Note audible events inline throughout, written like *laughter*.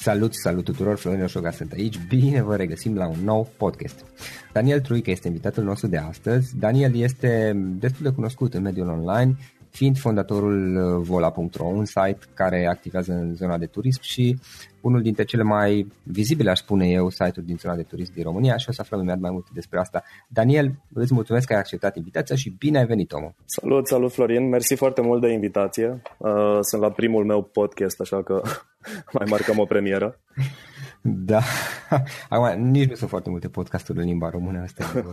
Salut, salut tuturor, Florin Oșoga sunt aici, bine vă regăsim la un nou podcast. Daniel Truică este invitatul nostru de astăzi. Daniel este destul de cunoscut în mediul online, fiind fondatorul uh, vola.ro, un site care activează în zona de turism și unul dintre cele mai vizibile, aș spune eu, site-uri din zona de turism din România și o să aflăm imediat mai multe despre asta. Daniel, îți mulțumesc că ai acceptat invitația și bine ai venit, omul. Salut, salut Florin, mersi foarte mult de invitație. Uh, sunt la primul meu podcast, așa că *laughs* mai marcăm o premieră. *laughs* Da. *laughs* Acum, nici nu sunt foarte multe podcasturi în limba română, asta e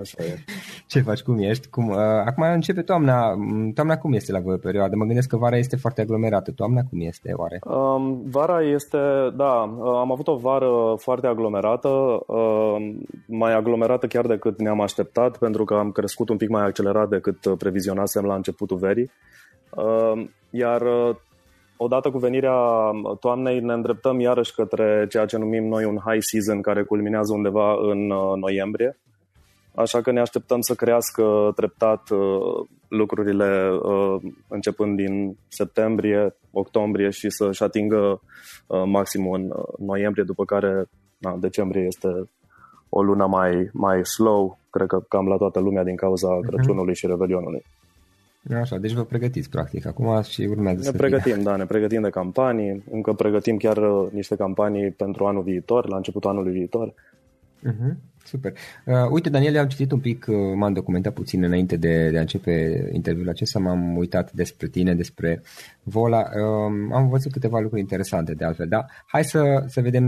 Așa e. Ce faci, cum ești? Cum, uh, acum începe toamna. Toamna cum este la voi perioadă? Mă gândesc că vara este foarte aglomerată. Toamna cum este, oare? Um, vara este, da, uh, am avut o vară foarte aglomerată, uh, mai aglomerată chiar decât ne-am așteptat, pentru că am crescut un pic mai accelerat decât uh, previzionasem la începutul verii. Uh, iar uh, odată cu venirea toamnei ne îndreptăm iarăși către ceea ce numim noi un high season care culminează undeva în uh, noiembrie. Așa că ne așteptăm să crească treptat uh, lucrurile uh, începând din septembrie, octombrie și să-și atingă maximul în noiembrie, după care na, decembrie este o lună mai, mai slow, cred că cam la toată lumea din cauza uh-huh. Crăciunului și Revelionului. Așa, deci vă pregătiți practic acum și urmează ne să pregătim, fie. da, ne pregătim de campanii, încă pregătim chiar uh, niște campanii pentru anul viitor, la începutul anului viitor. Uh-huh. Super. Uh, uite, Daniel, am citit un pic, uh, m-am documentat puțin înainte de, de a începe interviul acesta, m-am uitat despre tine, despre Vola. Uh, am văzut câteva lucruri interesante de altfel, da? Hai să, să vedem,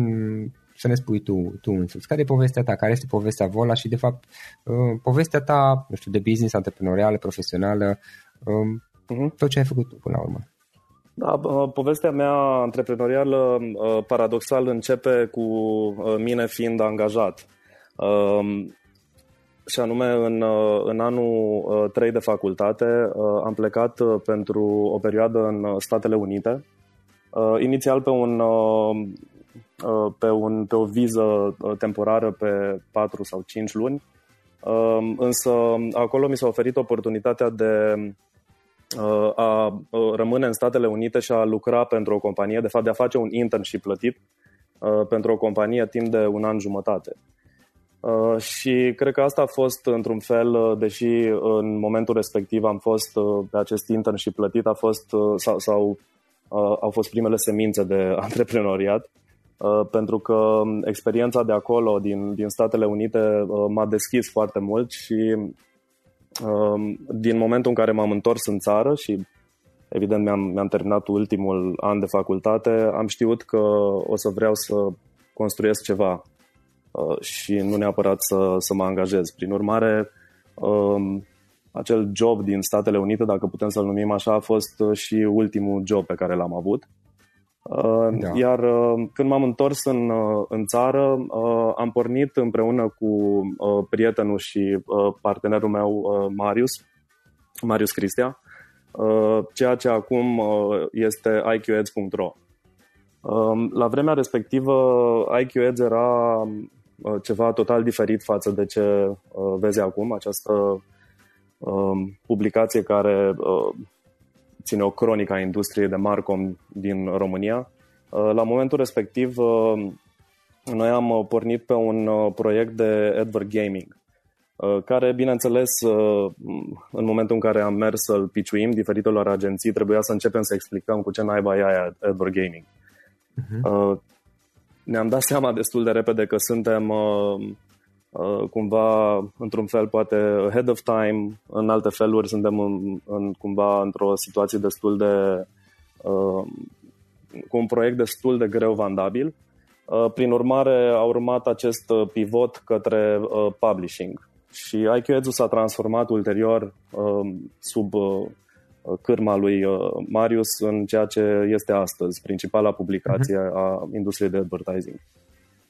să ne spui tu, tu însuți. Care e povestea ta? Care este povestea Vola și, de fapt, uh, povestea ta, nu știu, de business, antreprenorială, profesională, uh, uh-huh. tot ce ai făcut tu până la urmă? Da, povestea mea antreprenorială uh, paradoxal începe cu uh, mine fiind angajat. Um, și anume, în, uh, în anul 3 de facultate am plecat pentru o perioadă în Statele Unite, inițial pe, un, pe, un, pe o viză temporară pe 4 sau 5 luni, um, însă acolo mi s-a oferit oportunitatea de a rămâne în Statele Unite și a lucra pentru o companie, de fapt de a face un internship plătit pentru o companie timp de un an jumătate. Și cred că asta a fost într-un fel, deși în momentul respectiv am fost pe acest internship plătit, a fost, sau, sau au fost primele semințe de *laughs* antreprenoriat, pentru că experiența de acolo, din, din Statele Unite, m-a deschis foarte mult și din momentul în care m-am întors în țară și evident mi-am, mi-am terminat ultimul an de facultate, am știut că o să vreau să construiesc ceva uh, și nu neapărat să, să mă angajez. Prin urmare, um, acel job din Statele Unite, dacă putem să-l numim așa, a fost și ultimul job pe care l-am avut. Uh, da. Iar uh, când m-am întors în, uh, în țară, am pornit împreună cu prietenul și partenerul meu, Marius, Marius Cristia, ceea ce acum este IQAds.ro. Um, la vremea respectivă, IQAds era ceva total diferit față de ce vezi acum, această um, publicație care ține o cronică a industriei de Marcom din România. Uh, la momentul respectiv, uh, noi am uh, pornit pe un proiect de advert gaming, care, bineînțeles, în momentul în care am mers să-l piciuim diferitelor agenții, trebuia să începem să explicăm cu ce naiba e aia advert gaming. Uh-huh. Ne-am dat seama destul de repede că suntem Uh, cumva, într-un fel, poate ahead of time, în alte feluri suntem în, în cumva într-o situație destul de uh, cu un proiect destul de greu vandabil. Uh, prin urmare, a urmat acest uh, pivot către uh, publishing și IQ s-a transformat ulterior uh, sub uh, cârma lui uh, Marius în ceea ce este astăzi, principala publicație uh-huh. a industriei de advertising.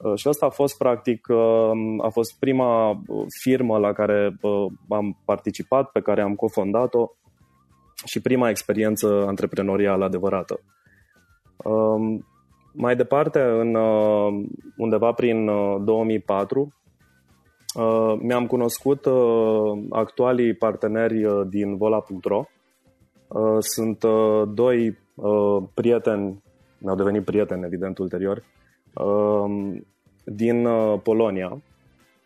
Uh, și asta a fost, practic, uh, a fost prima uh, firmă la care am participat, pe care am cofondat-o și prima experiență antreprenorială adevărată. Um, mai departe, în, undeva prin 2004, mi-am cunoscut actualii parteneri din Vola.ro. Sunt doi prieteni, mi-au devenit prieteni, evident, ulterior, um, din uh, Polonia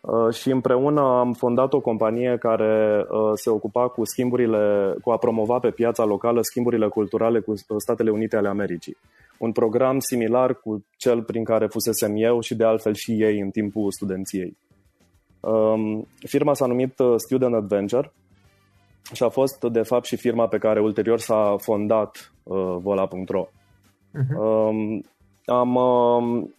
uh, și împreună am fondat o companie care uh, se ocupa cu schimburile, cu a promova pe piața locală schimburile culturale cu Statele Unite ale Americii. Un program similar cu cel prin care fusesem eu și de altfel și ei în timpul studenției. Um, firma s-a numit Student Adventure și a fost de fapt și firma pe care ulterior s-a fondat Vola.ro. Uh-huh. Um, am um,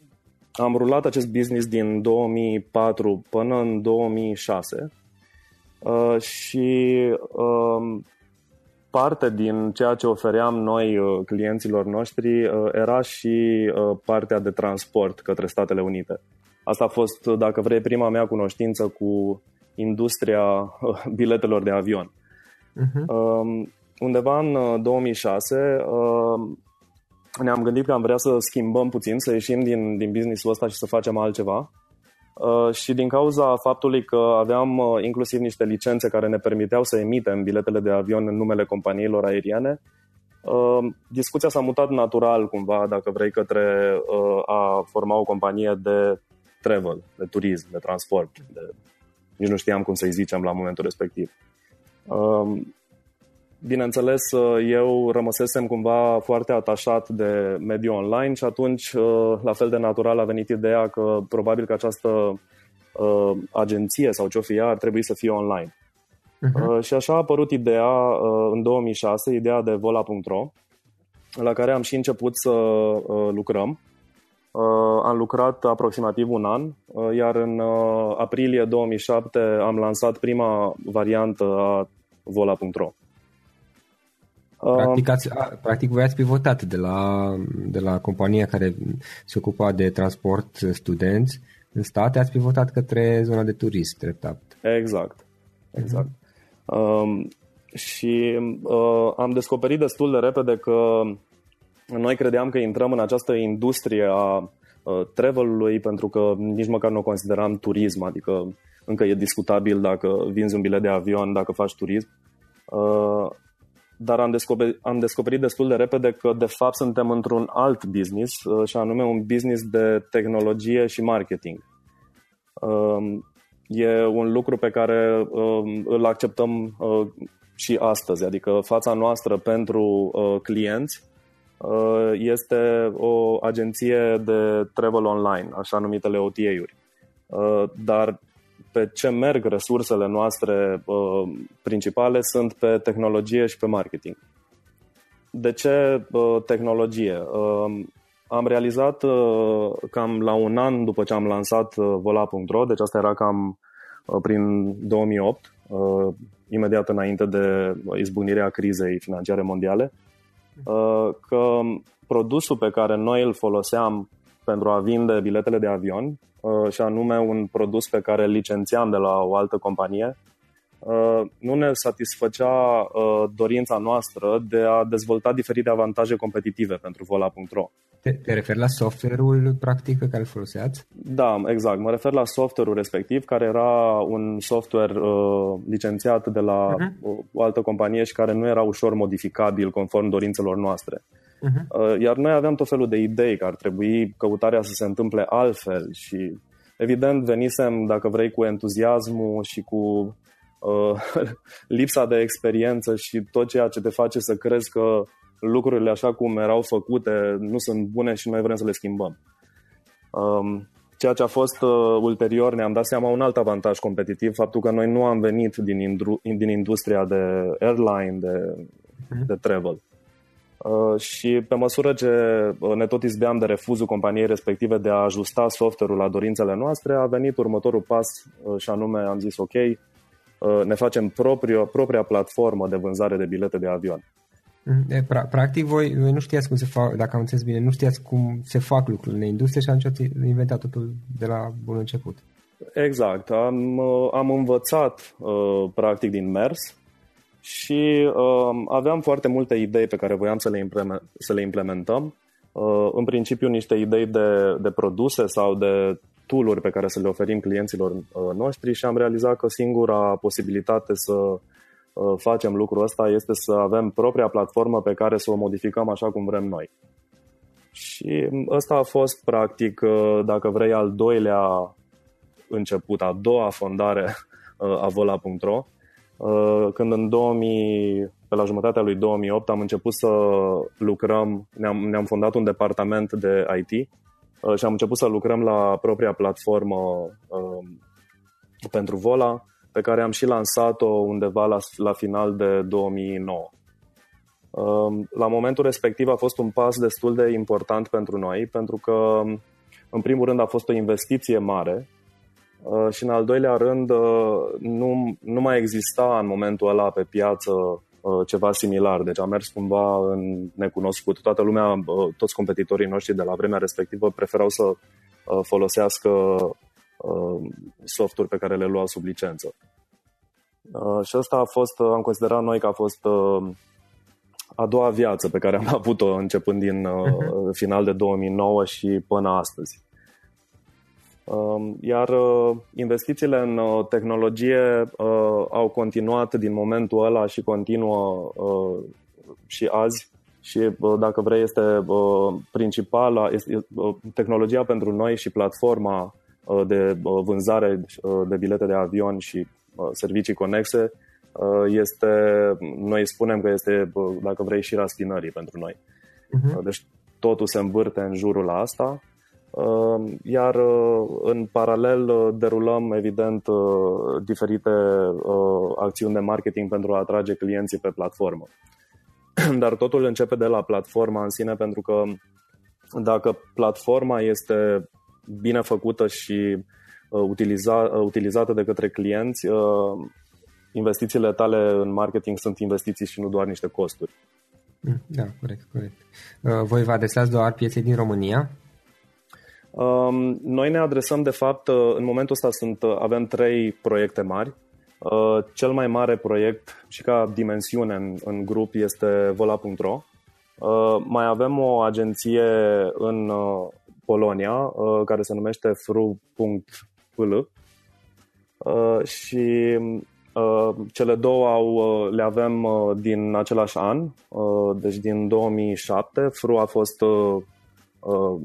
am rulat acest business din 2004 până în 2006 uh, și uh, parte din ceea ce ofeream noi uh, clienților noștri uh, era și uh, partea de transport către Statele Unite. Asta a fost, dacă vrei, prima mea cunoștință cu industria uh, biletelor de avion. Uh-huh. Uh, undeva în 2006 uh, ne-am gândit că am vrea să schimbăm puțin, să ieșim din, din business-ul ăsta și să facem altceva. Uh, și din cauza faptului că aveam uh, inclusiv niște licențe care ne permiteau să emitem biletele de avion în numele companiilor aeriene, uh, discuția s-a mutat natural cumva, dacă vrei, către uh, a forma o companie de travel, de turism, de transport. De... Nici nu știam cum să-i zicem la momentul respectiv. Um, bineînțeles, eu rămăsesem cumva foarte atașat de mediul online și atunci, la fel de natural, a venit ideea că probabil că această agenție sau ce-o fie ar trebui să fie online. Uh-huh. Și așa a apărut ideea în 2006, ideea de vola.ro, la care am și început să lucrăm. Am lucrat aproximativ un an, iar în aprilie 2007 am lansat prima variantă a vola.ro. Practic, ați, practic voi ați pivotat de la, de la compania care se ocupa de transport studenți în state, ați pivotat către zona de turism, treptat. Exact, exact. Uh-huh. Um, și uh, am descoperit destul de repede că noi credeam că intrăm în această industrie a uh, travel-ului pentru că nici măcar nu o consideram turism, adică încă e discutabil dacă vinzi un bilet de avion, dacă faci turism. Uh, dar am descoperit, am descoperit destul de repede că de fapt suntem într-un alt business uh, și anume un business de tehnologie și marketing. Um, e un lucru pe care um, îl acceptăm uh, și astăzi, adică fața noastră pentru uh, clienți este o agenție de travel online, așa numitele OTA-uri. Dar pe ce merg resursele noastre uh, principale sunt pe tehnologie și pe marketing. De ce uh, tehnologie? Uh, am realizat uh, cam la un an după ce am lansat uh, vola.ro, deci asta era cam uh, prin 2008, uh, imediat înainte de izbunirea crizei financiare mondiale, uh, că produsul pe care noi îl foloseam pentru a vinde biletele de avion Uh, și anume un produs pe care îl licențiam de la o altă companie, uh, nu ne satisfăcea uh, dorința noastră de a dezvolta diferite avantaje competitive pentru vola.ro. Te, te referi la software-ul practic pe care îl foloseați? Da, exact. Mă refer la software-ul respectiv, care era un software uh, licențiat de la uh-huh. o altă companie și care nu era ușor modificabil conform dorințelor noastre. Uh-huh. Iar noi aveam tot felul de idei că ar trebui căutarea să se întâmple altfel și evident venisem, dacă vrei, cu entuziasmul și cu uh, *laughs* lipsa de experiență și tot ceea ce te face să crezi că lucrurile așa cum erau făcute nu sunt bune și noi vrem să le schimbăm. Um, ceea ce a fost uh, ulterior, ne-am dat seama un alt avantaj competitiv, faptul că noi nu am venit din, indru- din industria de airline, de, mhm. de travel. Uh, și pe măsură ce uh, ne tot izbeam de refuzul companiei respective de a ajusta software-ul la dorințele noastre, a venit următorul pas uh, și anume am zis ok, ne facem proprio, propria platformă de vânzare de bilete de avion. Mm, practic, voi, voi nu știați cum se fac, dacă am înțeles bine, nu știați cum se fac lucrurile în industrie și atunci ați inventat totul de la bun început. Exact. Am, am învățat, practic, din mers și uh, aveam foarte multe idei pe care voiam să le, implement, să le implementăm. Uh, în principiu niște idei de, de produse sau de tooluri pe care să le oferim clienților uh, noștri și am realizat că singura posibilitate să uh, facem lucrul ăsta este să avem propria platformă pe care să o modificăm așa cum vrem noi. Și ăsta a fost practic, uh, dacă vrei, al doilea început, a doua fondare uh, a vola.ro Uh, când în 2000, pe la jumătatea lui 2008 am început să lucrăm, ne-am, ne-am fondat un departament de IT uh, și am început să lucrăm la propria platformă uh, pentru Vola, pe care am și lansat-o undeva la, la final de 2009. La momentul respectiv a fost un pas destul de important pentru noi, pentru că, în primul rând, a fost o investiție mare Uh, și în al doilea rând uh, nu, nu mai exista în momentul ăla pe piață uh, ceva similar. Deci a mers cumva în necunoscut. Toată lumea, toți competitorii noștri de la vremea respectivă preferau să folosească softuri pe care le luau sub licență. Și asta a fost, am considerat noi că a fost a doua viață pe care am *laughs* avut-o începând din uh-huh. final de 2009 și până astăzi. Um, iar uh, investițiile în uh, tehnologie uh, au continuat din momentul ăla și continuă și azi și dacă vrei este principala, este, tehnologia pentru noi și platforma de vânzare de bilete de avion și servicii conexe este, noi spunem că este, dacă vrei, și raspinării pentru noi. Uh-huh. Deci totul se învârte în jurul asta Ehm, iar uh, în paralel uh, derulăm, evident, uh, diferite acțiuni de marketing pentru a atrage clienții pe platformă. *clears throat* Dar totul începe de la platforma în sine, pentru că dacă platforma este bine făcută și utiliza, utilizată de către clienți, investițiile tale în marketing sunt investiții și nu doar niște costuri. Da, corect, corect. Voi vă adresați doar pieței din România? Um, noi ne adresăm, de fapt, uh, în momentul ăsta sunt, uh, avem trei proiecte mari. Uh, cel mai mare proiect și ca dimensiune în, în grup este Vola.ro. Mai avem o agenție în Polonia care se numește fru.pl și cele două au, le avem din același an, deci din 2007. Fru a fost Uh,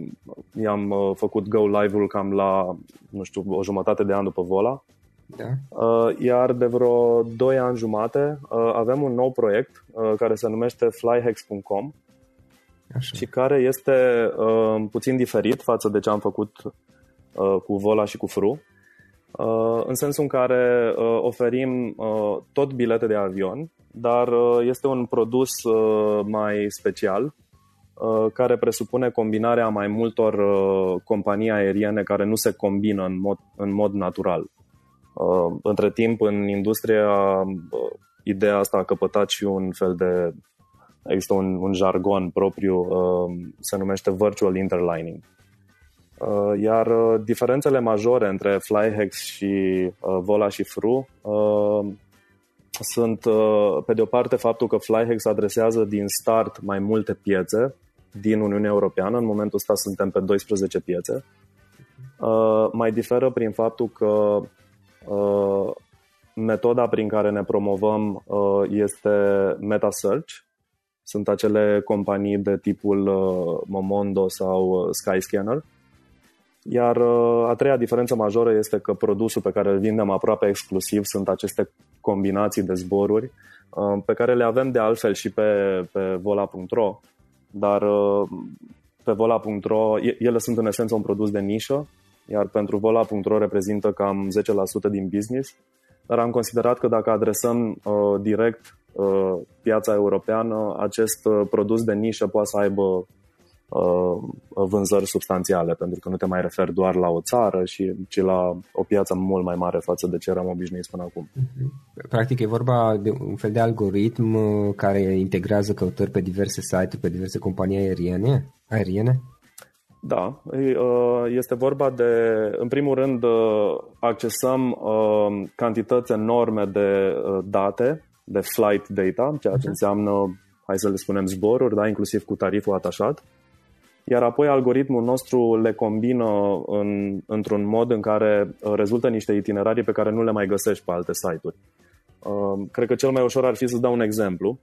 i-am uh, făcut go live-ul cam la, nu știu, o jumătate de an după Vola. Da. Uh, iar de vreo 2 ani jumate avem un nou proiect care se numește flyhex.com Așa. și care este puțin diferit față de ce am făcut cu Vola și cu Fru. În sensul în care oferim tot bilete de avion, dar este un produs mai special Uh, care presupune combinarea mai multor uh, companii aeriene care nu se combină în mod, în mod natural. Uh, între timp, în industria, ideea asta a căpătat și un fel de. Există un, un jargon propriu, se numește virtual interlining. Iar diferențele majore între Flyhex și Vola și Fru sunt, pe de o parte, faptul că Flyhex adresează din start mai multe piețe din Uniunea Europeană. În momentul ăsta suntem pe 12 piețe. Uh, mai diferă prin faptul că uh, metoda prin care ne promovăm uh, este meta search. Sunt acele companii de tipul uh, Momondo sau uh, Skyscanner. Iar uh, a treia diferență majoră este că produsul pe care îl vindem aproape exclusiv sunt aceste combinații de zboruri uh, pe care le avem de altfel și pe, pe vola.ro dar uh, pe vola.ro ele sunt în esență un produs de nișă, iar pentru vola.ro reprezintă cam 10% din business, dar am considerat că dacă adresăm uh, direct uh, piața europeană, acest uh, produs de nișă poate să aibă Uh, vânzări substanțiale, pentru că nu te mai referi doar la o țară, și, ci la o piață mult mai mare față de ce eram obișnuiți până acum. Mhm. Practic e vorba de un fel de algoritm uh, care integrează căutări pe diverse site-uri, pe diverse companii aeriene? aeriene? Da, uh, este vorba de, în primul rând, accesăm cantități enorme de date, de flight data, ceea ce mhm. înseamnă, hai să le spunem, zboruri, da, inclusiv cu tariful atașat iar apoi algoritmul nostru le combină în, într-un mod în care uh, rezultă niște itinerarii pe care nu le mai găsești pe alte site-uri. Uh, cred că cel mai ușor ar fi să dau un exemplu.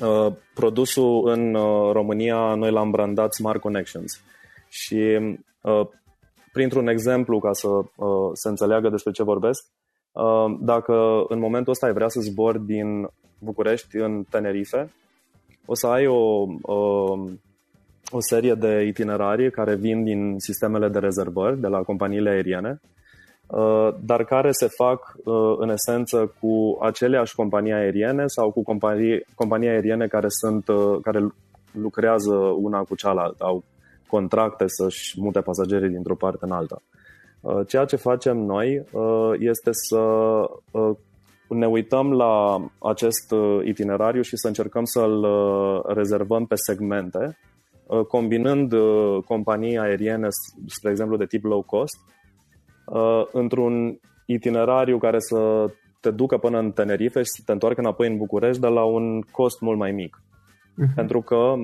Uh, produsul în România noi l-am brandat Smart Connections și printr-un exemplu ca să se înțeleagă despre ce vorbesc, dacă în momentul ăsta ai vrea să zbori din București în Tenerife, o să ai o, o serie de itinerarii care vin din sistemele de rezervări de la companiile aeriene, uh, dar care se fac uh, în esență cu aceleași companii aeriene sau cu companii, companii aeriene care, sunt, uh, care lucrează una cu cealaltă, au contracte să-și mute pasagerii dintr-o parte în alta. Ceea ce facem noi este să ne uităm la acest itinerariu și să încercăm să-l rezervăm pe segmente Uh, combinând uh, companii aeriene, spre exemplu, de tip low cost, uh, într-un itinerariu care să te ducă până în Tenerife și să te întoarcă înapoi în București, dar la un cost mult mai mic. Uh-huh. Pentru că,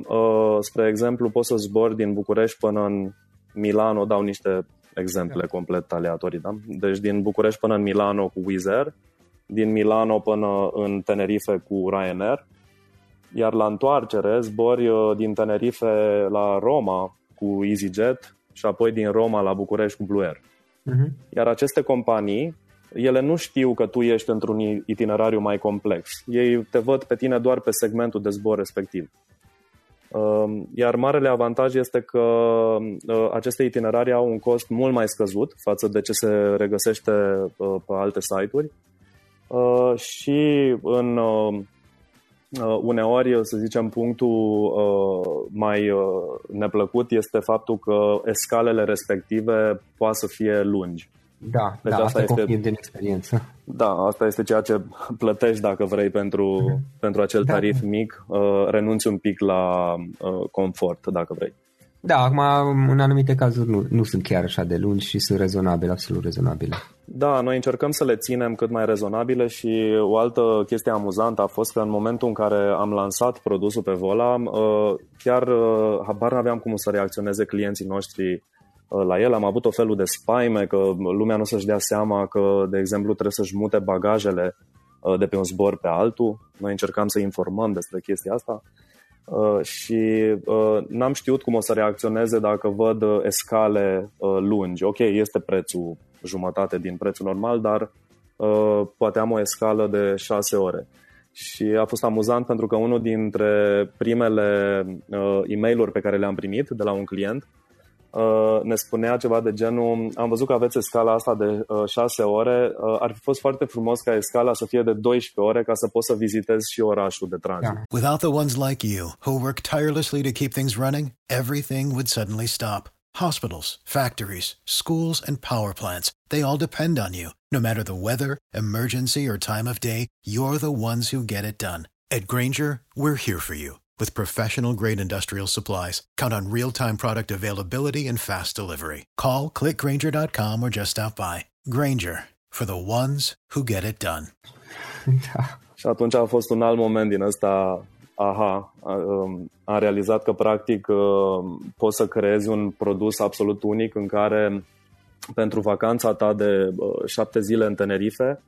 spre exemplu, poți să zbori din București până în Milano, dau niște exemple yeah. complet aleatorii, da? Deci din București până în Milano cu Wizz Air, din Milano până în Tenerife cu Ryanair, iar la întoarcere zbori uh, din Tenerife la Roma cu EasyJet și apoi din Roma la București cu Blue Air. Uh-huh. Iar aceste companii, ele nu știu că tu ești într-un itinerariu mai complex. Ei te văd pe tine doar pe segmentul de zbor respectiv. Um, iar marele avantaj este că uh, aceste itinerarii au un cost mult mai scăzut față de ce se regăsește uh, pe alte site-uri uh, și în uneori, să zicem, punctul mai neplăcut este faptul că escalele respective poate să fie lungi. Da, deci da, asta, asta este din experiență. Da, asta este ceea ce plătești dacă vrei pentru, mm-hmm. pentru acel da. tarif da. mic, uh, renunți un pic la uh, confort dacă vrei. Da, acum în anumite cazuri nu, nu sunt chiar așa de lungi și sunt rezonabile, absolut rezonabile. Da, noi încercăm să le ținem cât mai rezonabile și o altă chestie amuzantă a fost că în momentul în care am lansat produsul pe Vola, uh, chiar uh, habar n-aveam cum să reacționeze clienții noștri Uh, la el. Am avut o felul de spaime că lumea nu să-și dea seama că, de exemplu, trebuie să-și mute bagajele uh, de pe un zbor pe altul. Noi încercam să informăm despre chestia asta uh, și n-am știut cum o să reacționeze dacă văd escale lungi. Ok, este prețul jumătate din prețul normal, dar poate am o escală de 6 ore. Și a fost amuzant pentru că unul dintre primele e mail pe care le-am primit de la un client Uh, ne spunea ceva de genul am văzut că aveți scala asta de uh, 6 ore, uh, ar fi fost foarte frumos ca scala să fie de 12 ore ca să poți să vizitezi și orașul de tranzit. Yeah. Without the ones like you who work tirelessly to keep things running, everything would suddenly stop. Hospitals, factories, schools and power plants, they all depend on you. No matter the weather, emergency or time of day, you're the ones who get it done. At Granger, we're here for you with professional grade industrial supplies, count on real time product availability and fast delivery. Call clickgranger.com or just stop by. Granger for the ones who get it done. Da. *laughs* Și atunci a fost un alt moment din ăsta, aha, um, am realizat că practic um, poți să creezi un produs absolut unic în care pentru vacanța ta de uh, șapte zile în Tenerife,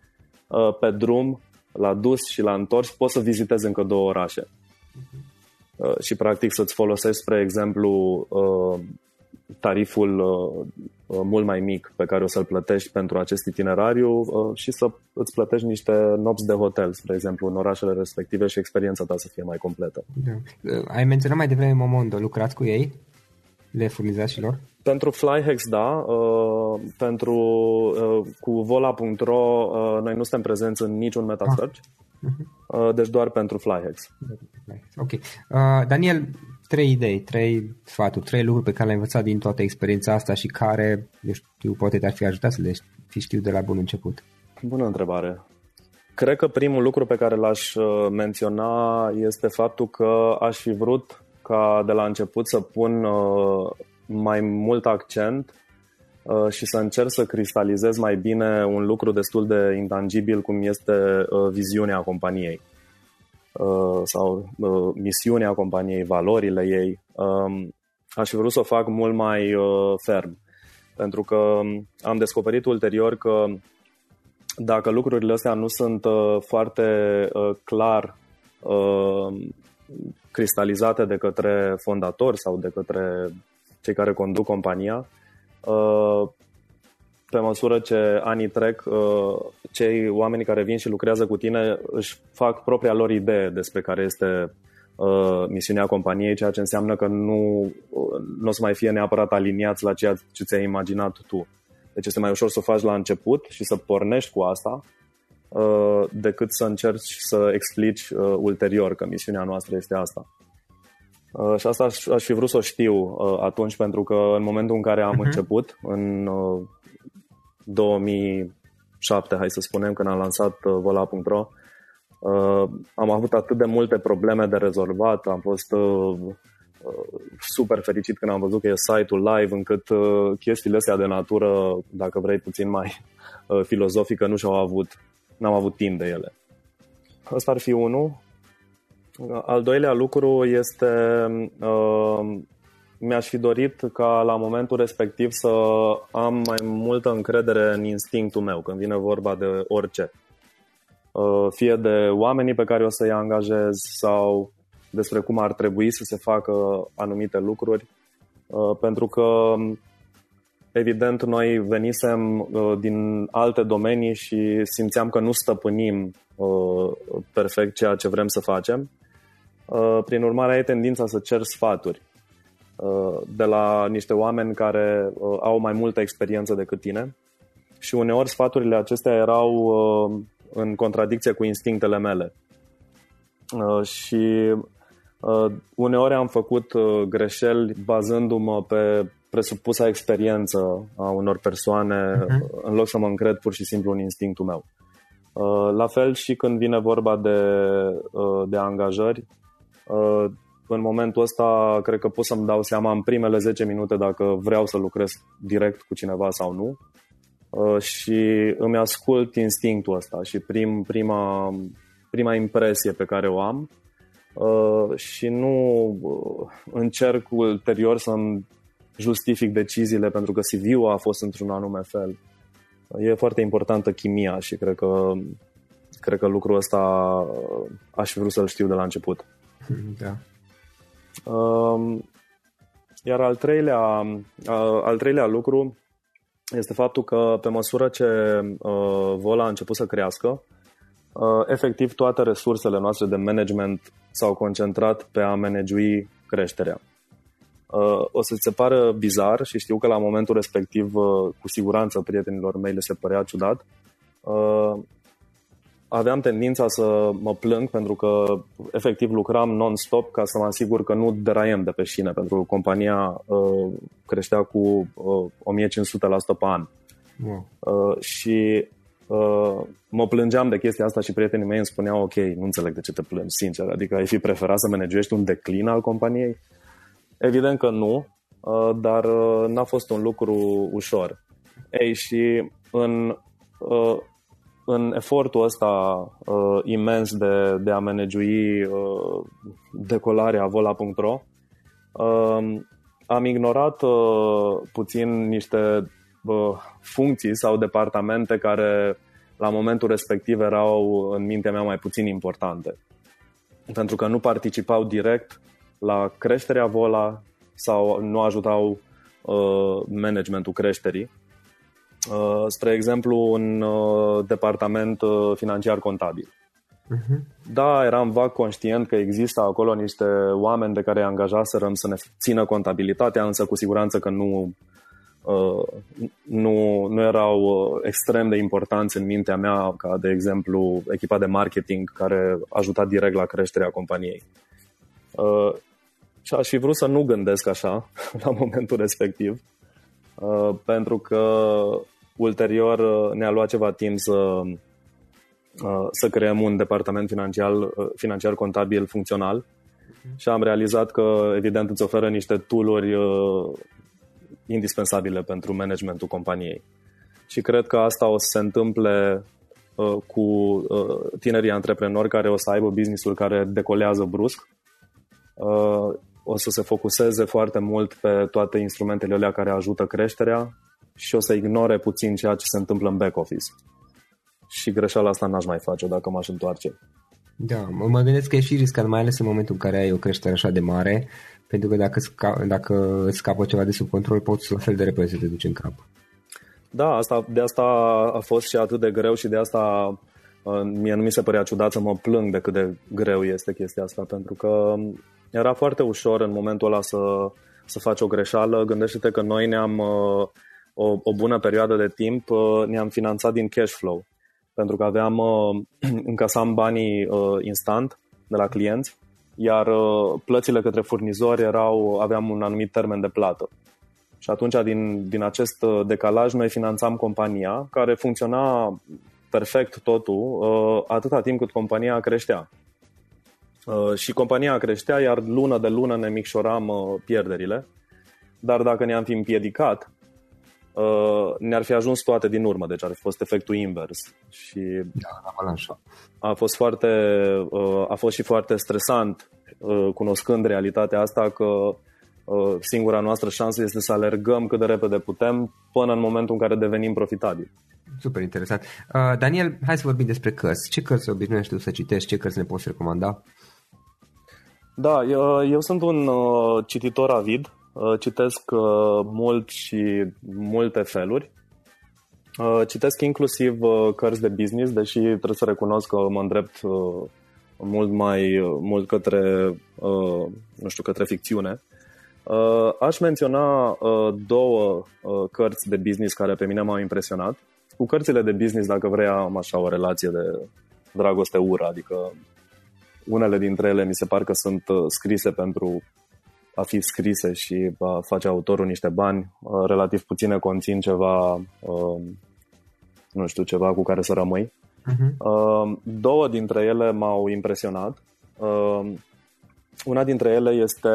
uh, pe drum, la dus și la întors, poți să vizitezi încă două orașe. Uh-huh. Uh, și practic să-ți folosești, spre exemplu, uh, tariful uh, mult mai mic pe care o să-l plătești pentru acest itinerariu și să îți plătești niște nopți de hotel, spre exemplu, în orașele respective și experiența ta să fie mai completă. Da. Ai menționat mai devreme Momondo, lucrați cu ei? Le furnizați și lor? Pentru Flyhex, da. Uh, pentru uh, cu vola.ro uh, noi nu suntem prezenți în niciun metasearch. Ah. Uh-huh. Deci doar pentru Flyhex. Ok. Uh, Daniel, trei idei, trei sfaturi, trei lucruri pe care le-ai învățat din toată experiența asta și care, eu știu, poate te-ar fi ajutat să le fi știu de la bun început. Bună întrebare. Cred că primul lucru pe care l-aș uh, menționa este faptul că aș fi vrut ca de la început să pun uh, mai mult accent Uh, și să încerc să cristalizez mai bine un lucru destul de intangibil cum este uh, viziunea companiei uh, sau misiunea companiei, valorile ei. Um, aș fi vrut să o fac mult mai ferm, pentru că am descoperit ulterior că dacă lucrurile astea nu sunt foarte clar cristalizate de către fondatori sau de către cei care conduc compania, Uh, pe măsură ce anii trec, uh, cei oameni care vin și lucrează cu tine își fac propria lor idee despre care este uh, misiunea companiei, ceea ce înseamnă că nu, nu o să mai fie neapărat aliniați la ceea ce ți-ai imaginat tu. Deci este mai ușor să o faci la început și să pornești cu asta decât să încerci să explici ulterior că misiunea noastră este asta. Uh, și asta aș, aș fi vrut să o știu uh, atunci, pentru că în momentul în care am uh-huh. început, în uh, 2007, hai să spunem, când am lansat uh, vola.ro, uh, am avut atât de multe probleme de rezolvat, am fost uh, uh, super fericit când am văzut că e site-ul live, încât uh, chestiile astea de natură, dacă vrei puțin mai uh, filozofică, nu și-au avut, n-am avut timp de ele. Asta ar fi unul. Al doilea lucru este, uh, mi-aș fi dorit ca la momentul respectiv să am mai multă încredere în instinctul meu când vine vorba de orice. Uh, fie de oamenii pe care o să-i angajez sau despre cum ar trebui să se facă anumite lucruri. Uh, pentru că evident, noi venisem uh, din alte domenii și simțeam că nu stăpânim uh, perfect ceea ce vrem să facem. Uh, prin urmare, ai tendința să cer sfaturi uh, de la niște oameni care uh, au mai multă experiență decât tine și uneori sfaturile acestea erau uh, în contradicție cu instinctele mele. Uh, și uh, uneori am făcut uh, greșeli bazându-mă pe presupusa experiență a unor persoane uh-huh. în loc să mă încred pur și simplu în instinctul meu. Uh, la fel și când vine vorba de, uh, de angajări, uh, în momentul ăsta cred că pot să-mi dau seama în primele 10 minute dacă vreau să lucrez direct cu cineva sau nu și îmi ascult instinctul ăsta și prim, prima, prima impresie pe care o am și nu încerc ulterior să-mi justific deciziile pentru că CV-ul a fost într-un anume fel. E foarte importantă chimia și cred că, cred că lucrul ăsta aș fi vrut să-l știu de la început. Da. Iar al treilea, al treilea lucru este faptul că pe măsură ce Vola a început să crească, efectiv toate resursele noastre de management s-au concentrat pe a managui creșterea. Uh, o să-ți se pară bizar și știu că la momentul respectiv, uh, cu siguranță, prietenilor mei le se părea ciudat. Uh, aveam tendința să mă plâng pentru că efectiv lucram non-stop ca să mă asigur că nu deraiem de pe șine, pentru că compania uh, creștea cu uh, 1500% pe an. Wow. Uh, și uh, mă plângeam de chestia asta și prietenii mei îmi spuneau ok, nu înțeleg de ce te plângi, sincer, adică ai fi preferat să managești un declin al companiei? Uh, Evident că nu, uh, dar uh, n-a fost un lucru ușor. Ei, și în, uh, în efortul ăsta imens de, de a manageui decolarea vola.ro, am ignorat puțin niște funcții sau departamente care la momentul respectiv erau în mintea mea mai puțin importante. Pentru că nu participau direct la creșterea Vola sau nu ajutau uh, managementul creșterii. Uh, spre exemplu, un uh, departament uh, financiar contabil. Uh-huh. Da, eram vag conștient că există acolo niște oameni de care angajaserăm să ne țină contabilitatea, însă cu siguranță că nu, uh, nu, nu erau uh, extrem de importanți în mintea mea, ca de exemplu echipa de marketing care ajuta direct la creșterea companiei. Uh, și aș fi vrut să nu gândesc așa *laughs* la momentul respectiv, uh, pentru că ulterior uh, ne-a luat ceva timp să, uh, să creăm un departament financiar, financiar contabil funcțional uh-huh. și am realizat că, evident, îți oferă niște tooluri indispensabile pentru managementul companiei. Și cred că asta o să se întâmple cu tinerii antreprenori care o să aibă business-uri care decolează brusc o să se focuseze foarte mult pe toate instrumentele alea care ajută creșterea și o să ignore puțin ceea ce se întâmplă în back office. Și greșeala asta n-aș mai face dacă m-aș întoarce. Da, mă gândesc că e și riscant, mai ales în momentul în care ai o creștere așa de mare, pentru că dacă, sca- dacă scapă ceva de sub control, poți la fel de repede să te duci în cap. Da, asta, de asta a fost și atât de greu și de asta uh, mie nu mi se părea ciudat să mă plâng de cât de greu este chestia asta, pentru că era foarte ușor în momentul ăla să, să faci o greșeală. Gândește-te că noi ne-am uh, o, o bună perioadă de timp uh, ne-am finanțat din cash flow pentru că aveam uh, *clears throat* încasam banii instant de la clienți iar plățile către furnizori erau, aveam un anumit termen de plată. Și atunci, din, din acest decalaj, noi finanțam compania, care funcționa perfect totul, atâta timp cât compania creștea. Uh, și compania creștea, iar lună de lună ne micșoram uh, pierderile. Dar dacă ne-am fi împiedicat, uh, ne-ar fi ajuns toate din urmă, deci ar fi fost efectul invers. Și da, a fost foarte, a fost și foarte stresant cunoscând realitatea asta că singura noastră șansă este să alergăm cât de repede putem până în momentul în care devenim profitabili. Super interesant. Uh, Daniel, hai să vorbim despre cărți. Ce cărți obișnuiești tu să citești? Ce cărți ne poți recomanda? Da, eu, eu sunt un uh, cititor avid citesc mult și multe feluri. Citesc inclusiv cărți de business, deși trebuie să recunosc că mă îndrept mult mai mult către, nu știu, către ficțiune. Aș menționa două cărți de business care pe mine m-au impresionat. Cu cărțile de business, dacă vrei, am așa o relație de dragoste-ură, adică unele dintre ele mi se par că sunt scrise pentru a fi scrise și a face autorul niște bani, relativ puține conțin ceva, nu știu, ceva cu care să rămâi. Uh-huh. Două dintre ele m-au impresionat. Una dintre ele este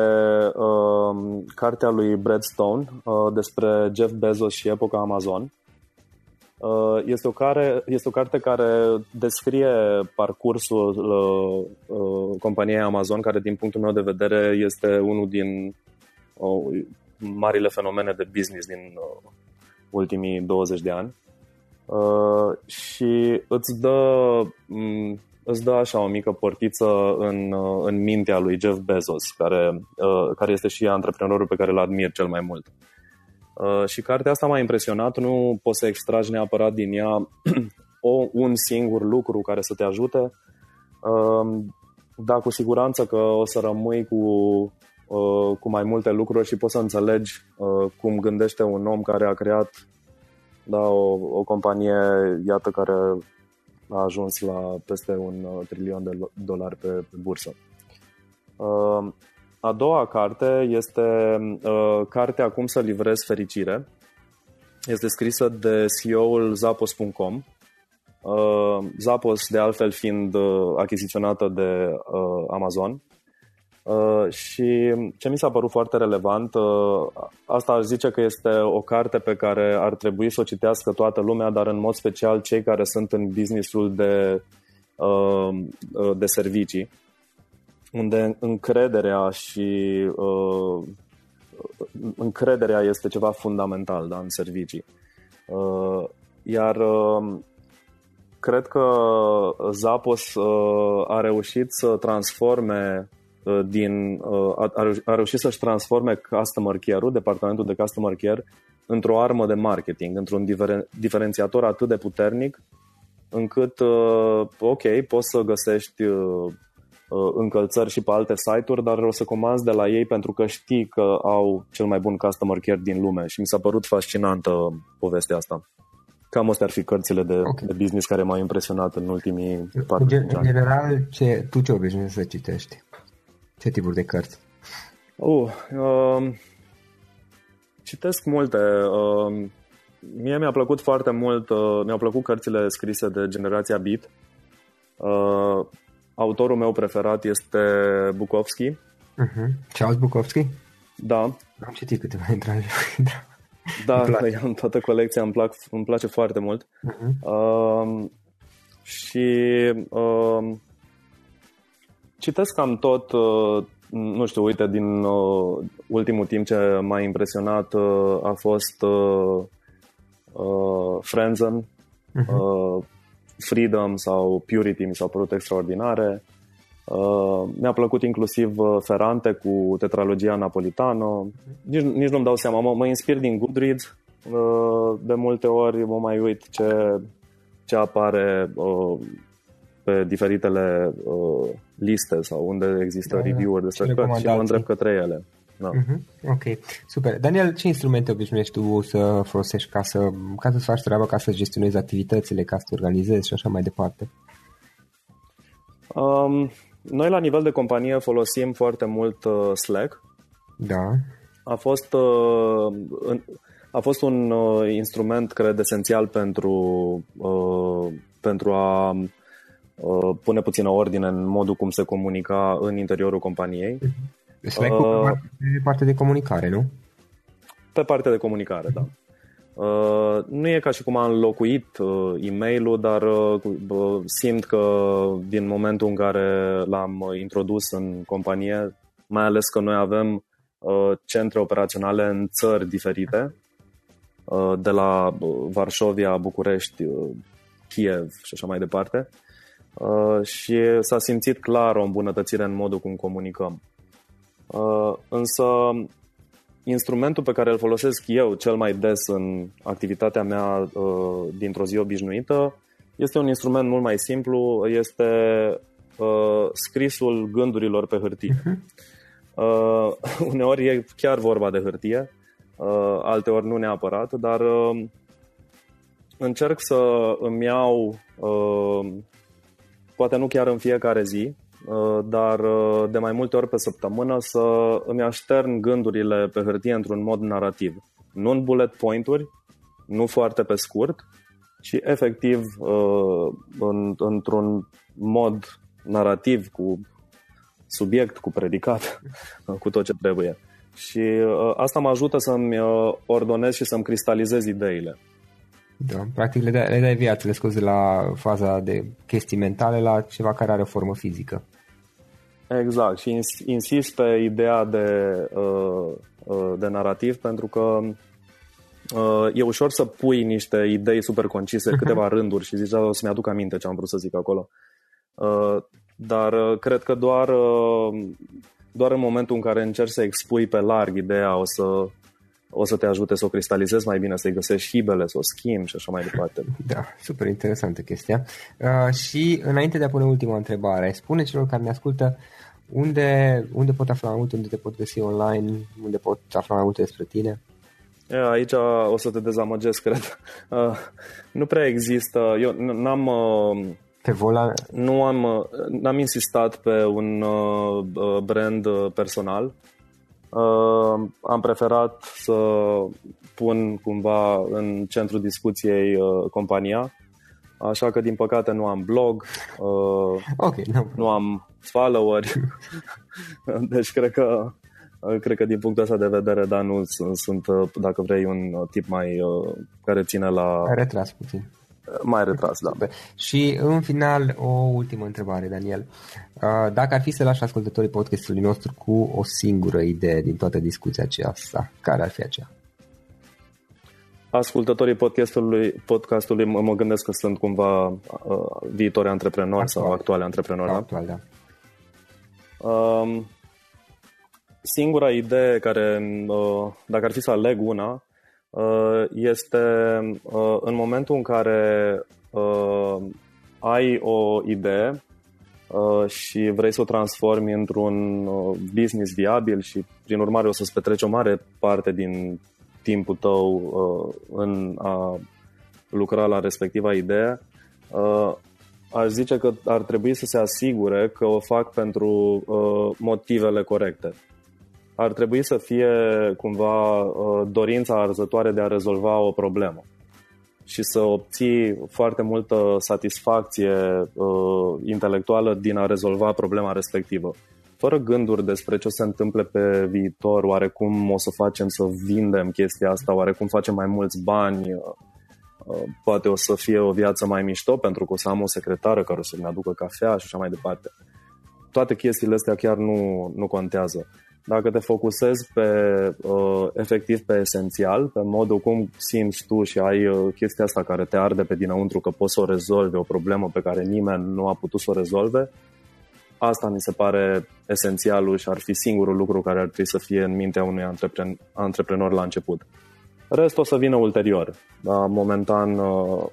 cartea lui Brad Stone despre Jeff Bezos și epoca Amazon. Uh, este o, care, este o carte care descrie parcursul uh, uh, companiei Amazon, care din punctul meu de vedere este unul din uh, marile fenomene de business din uh, ultimii 20 de ani. Uh, și îți dă, um, îți dă așa o mică portiță în, uh, în mintea lui Jeff Bezos, care, uh, care este și antreprenorul pe care îl admir cel mai mult. Uh, Uh, și cartea asta m-a impresionat, nu poți să extragi neapărat din ea *clears throat* o, un singur lucru care să te ajute, uh, dar cu siguranță că o să rămâi cu, uh, cu mai multe lucruri și poți să înțelegi uh, cum gândește un om care a creat da, o, o companie, iată, care a ajuns la peste un uh, trilion de dolari pe, pe bursă. Uh, a doua carte este uh, cartea Cum să livrezi fericire. Este scrisă de CEO-ul Zappos.com. Uh, Zappos, de altfel, fiind uh, achiziționată de uh, Amazon. Uh, și ce mi s-a părut foarte relevant, uh, asta aș zice că este o carte pe care ar trebui să o citească toată lumea, dar în mod special cei care sunt în businessul de, uh, uh de servicii unde încrederea și uh, încrederea este ceva fundamental da, în servicii. Uh, iar uh, cred că Zappos uh, a reușit să transforme uh, din, uh, a, a reușit să-și transforme customer care-ul, departamentul de customer care, într-o armă de marketing, într-un diferen, diferențiator atât de puternic încât, uh, ok, poți să găsești uh, Uh, încălțări și pe alte site-uri, dar o să comanzi de la ei pentru că știi că au cel mai bun customer care din lume și mi s-a părut fascinantă povestea asta. Cam astea ar fi cărțile de, okay. de business care m-au impresionat în ultimii 4 ani. În general, ce, tu ce obișnuiești să citești? Ce tipuri de cărți? Uh, uh, citesc multe. Uh, mie mi-a plăcut foarte mult, uh, mi-au plăcut cărțile scrise de generația Beat. Uh, Autorul meu preferat este Bukowski. Uh-huh. Charles Bukowski? Da. Am citit câteva *laughs* dintre ele. da, da *laughs* am toată colecția, îmi, plac, îmi place foarte mult. Uh-huh. Uh, și uh, citesc cam tot, uh, nu știu, uite, din uh, ultimul timp ce m-a impresionat uh, a fost uh, uh, Frenzen, uh-huh. uh, Freedom sau Purity mi s-au părut extraordinare. Uh, mi-a plăcut inclusiv uh, Ferrante cu tetralogia Napolitano. Nici, nici nu-mi dau seama, mă, mă inspir din Goodreads. Uh, de multe ori mă mai uit ce, ce apare uh, pe diferitele uh, liste sau unde există da, da. review-uri despre cărți și mă întreb către ele. Da. Uh-huh. Ok, super. Daniel, ce instrumente obișnuiești tu să folosești ca, să, ca să faci treaba, ca să gestionezi activitățile, ca să te organizezi și așa mai departe? Um, noi la nivel de companie folosim foarte mult uh, Slack. Da. A fost, uh, a fost un uh, instrument, cred, esențial pentru, uh, pentru a uh, pune puțină ordine în modul cum se comunica în interiorul companiei. Uh-huh. Slack uh, pe partea de comunicare, nu? Pe partea de comunicare, da. Uh, nu e ca și cum am înlocuit uh, e mail dar uh, simt că din momentul în care l-am introdus în companie, mai ales că noi avem uh, centre operaționale în țări diferite, uh, de la Varșovia, București, uh, Kiev și așa mai departe, uh, și s-a simțit clar o îmbunătățire în modul cum comunicăm. Uh, însă instrumentul pe care îl folosesc eu cel mai des în activitatea mea uh, dintr-o zi obișnuită este un instrument mult mai simplu, este uh, scrisul gândurilor pe hârtie. Uh-huh. Uh, *laughs* uneori e chiar vorba de hârtie, uh, alteori nu neapărat, dar uh, încerc să îmi iau, uh, poate nu chiar în fiecare zi, uh, dar uh, de mai multe ori pe săptămână să îmi aștern gândurile pe hârtie într-un mod narrativ. Nu în bullet point-uri, nu foarte pe scurt, ci efectiv în, într-un mod narrativ cu subiect, cu predicat, *laughs* cu tot ce trebuie. Și asta mă ajută să-mi ordonez și să-mi cristalizez ideile. Da, practic le dai, le dai viață, le scoți de la faza de chestii mentale la ceva care are o formă fizică. Exact, și insist pe ideea de, uh, uh, de narativ pentru că uh, e ușor să pui niște idei super concise, câteva rânduri și zici, da, o să-mi aduc aminte ce am vrut să zic acolo. Dar cred că doar, doar în momentul în care încerci să expui pe larg ideea o să, o să te ajute să o cristalizezi mai bine, să-i găsești hibele, să o schimbi și așa mai departe. Da, super interesantă chestia. Uh, și înainte de a pune ultima întrebare, spune celor care ne ascultă unde, unde pot afla mai multe, unde te pot găsi online, unde pot afla mai multe despre tine? Aici o să te dezamăgesc, cred. Uh, nu prea există. Eu n-am... Uh, pe vola... Nu am, uh, n-am insistat pe un uh, brand personal. Uh, am preferat să pun cumva în centrul discuției uh, compania, așa că din păcate nu am blog, uh, okay, no. nu am followeri, *laughs* deci cred că cred că din punctul ăsta de vedere, da, nu sunt, sunt dacă vrei, un tip mai uh, care ține la... Retras puțin. Mai retras, da. Și în final, o ultimă întrebare, Daniel. Uh, dacă ar fi să lași ascultătorii podcastului nostru cu o singură idee din toată discuția aceasta, care ar fi aceea? Ascultătorii podcastului, podcastului mă gândesc că sunt cumva uh, viitori antreprenori Actual. sau actuale antreprenori. Da? Actual, da. Um, singura idee care, uh, dacă ar fi să aleg una, Uh, este uh, în momentul în care uh, ai o idee și vrei să o transformi într-un business viabil și prin urmare o să-ți petreci o mare parte din timpul tău în a lucra la respectiva idee, aș zice că ar trebui să se asigure că o fac pentru motivele corecte ar trebui să fie cumva uh, dorința arzătoare de a rezolva o problemă și să obții foarte multă satisfacție uh, intelectuală din a rezolva problema respectivă. Fără gânduri despre ce se întâmple pe viitor, oare cum o să facem să vindem chestia asta, oare cum facem mai mulți bani, uh, uh poate o să fie o viață mai mișto pentru că o să am o secretară care o să-mi aducă cafea și așa mai departe. Toate chestiile astea chiar nu, nu contează dacă te focusezi pe uh, efectiv pe esențial, pe modul cum simți tu și ai uh, chestia asta care te arde pe dinăuntru că poți să o rezolvi, o problemă pe care nimeni nu a putut să o rezolve, asta mi se pare esențialul și ar fi singurul lucru care ar trebui să fie în mintea unui antrepren- antreprenor la început. Restul o să vină ulterior, dar momentan uh,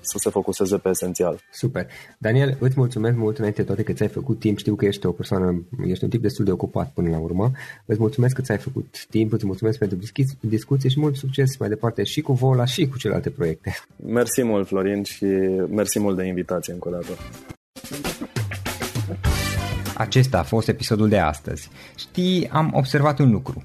să se focuseze pe esențial. Super. Daniel, îți mulțumesc mult înainte de toate că ți-ai făcut timp. Știu că ești o persoană, ești un tip destul de ocupat până la urmă. Îți mulțumesc că ți-ai făcut timp, îți mulțumesc pentru discuție și mult succes mai departe și cu Vola și cu celelalte proiecte. Mersi mult, Florin, și mersi mult de invitație încă o dată. Acesta a fost episodul de astăzi. Știi, am observat un lucru.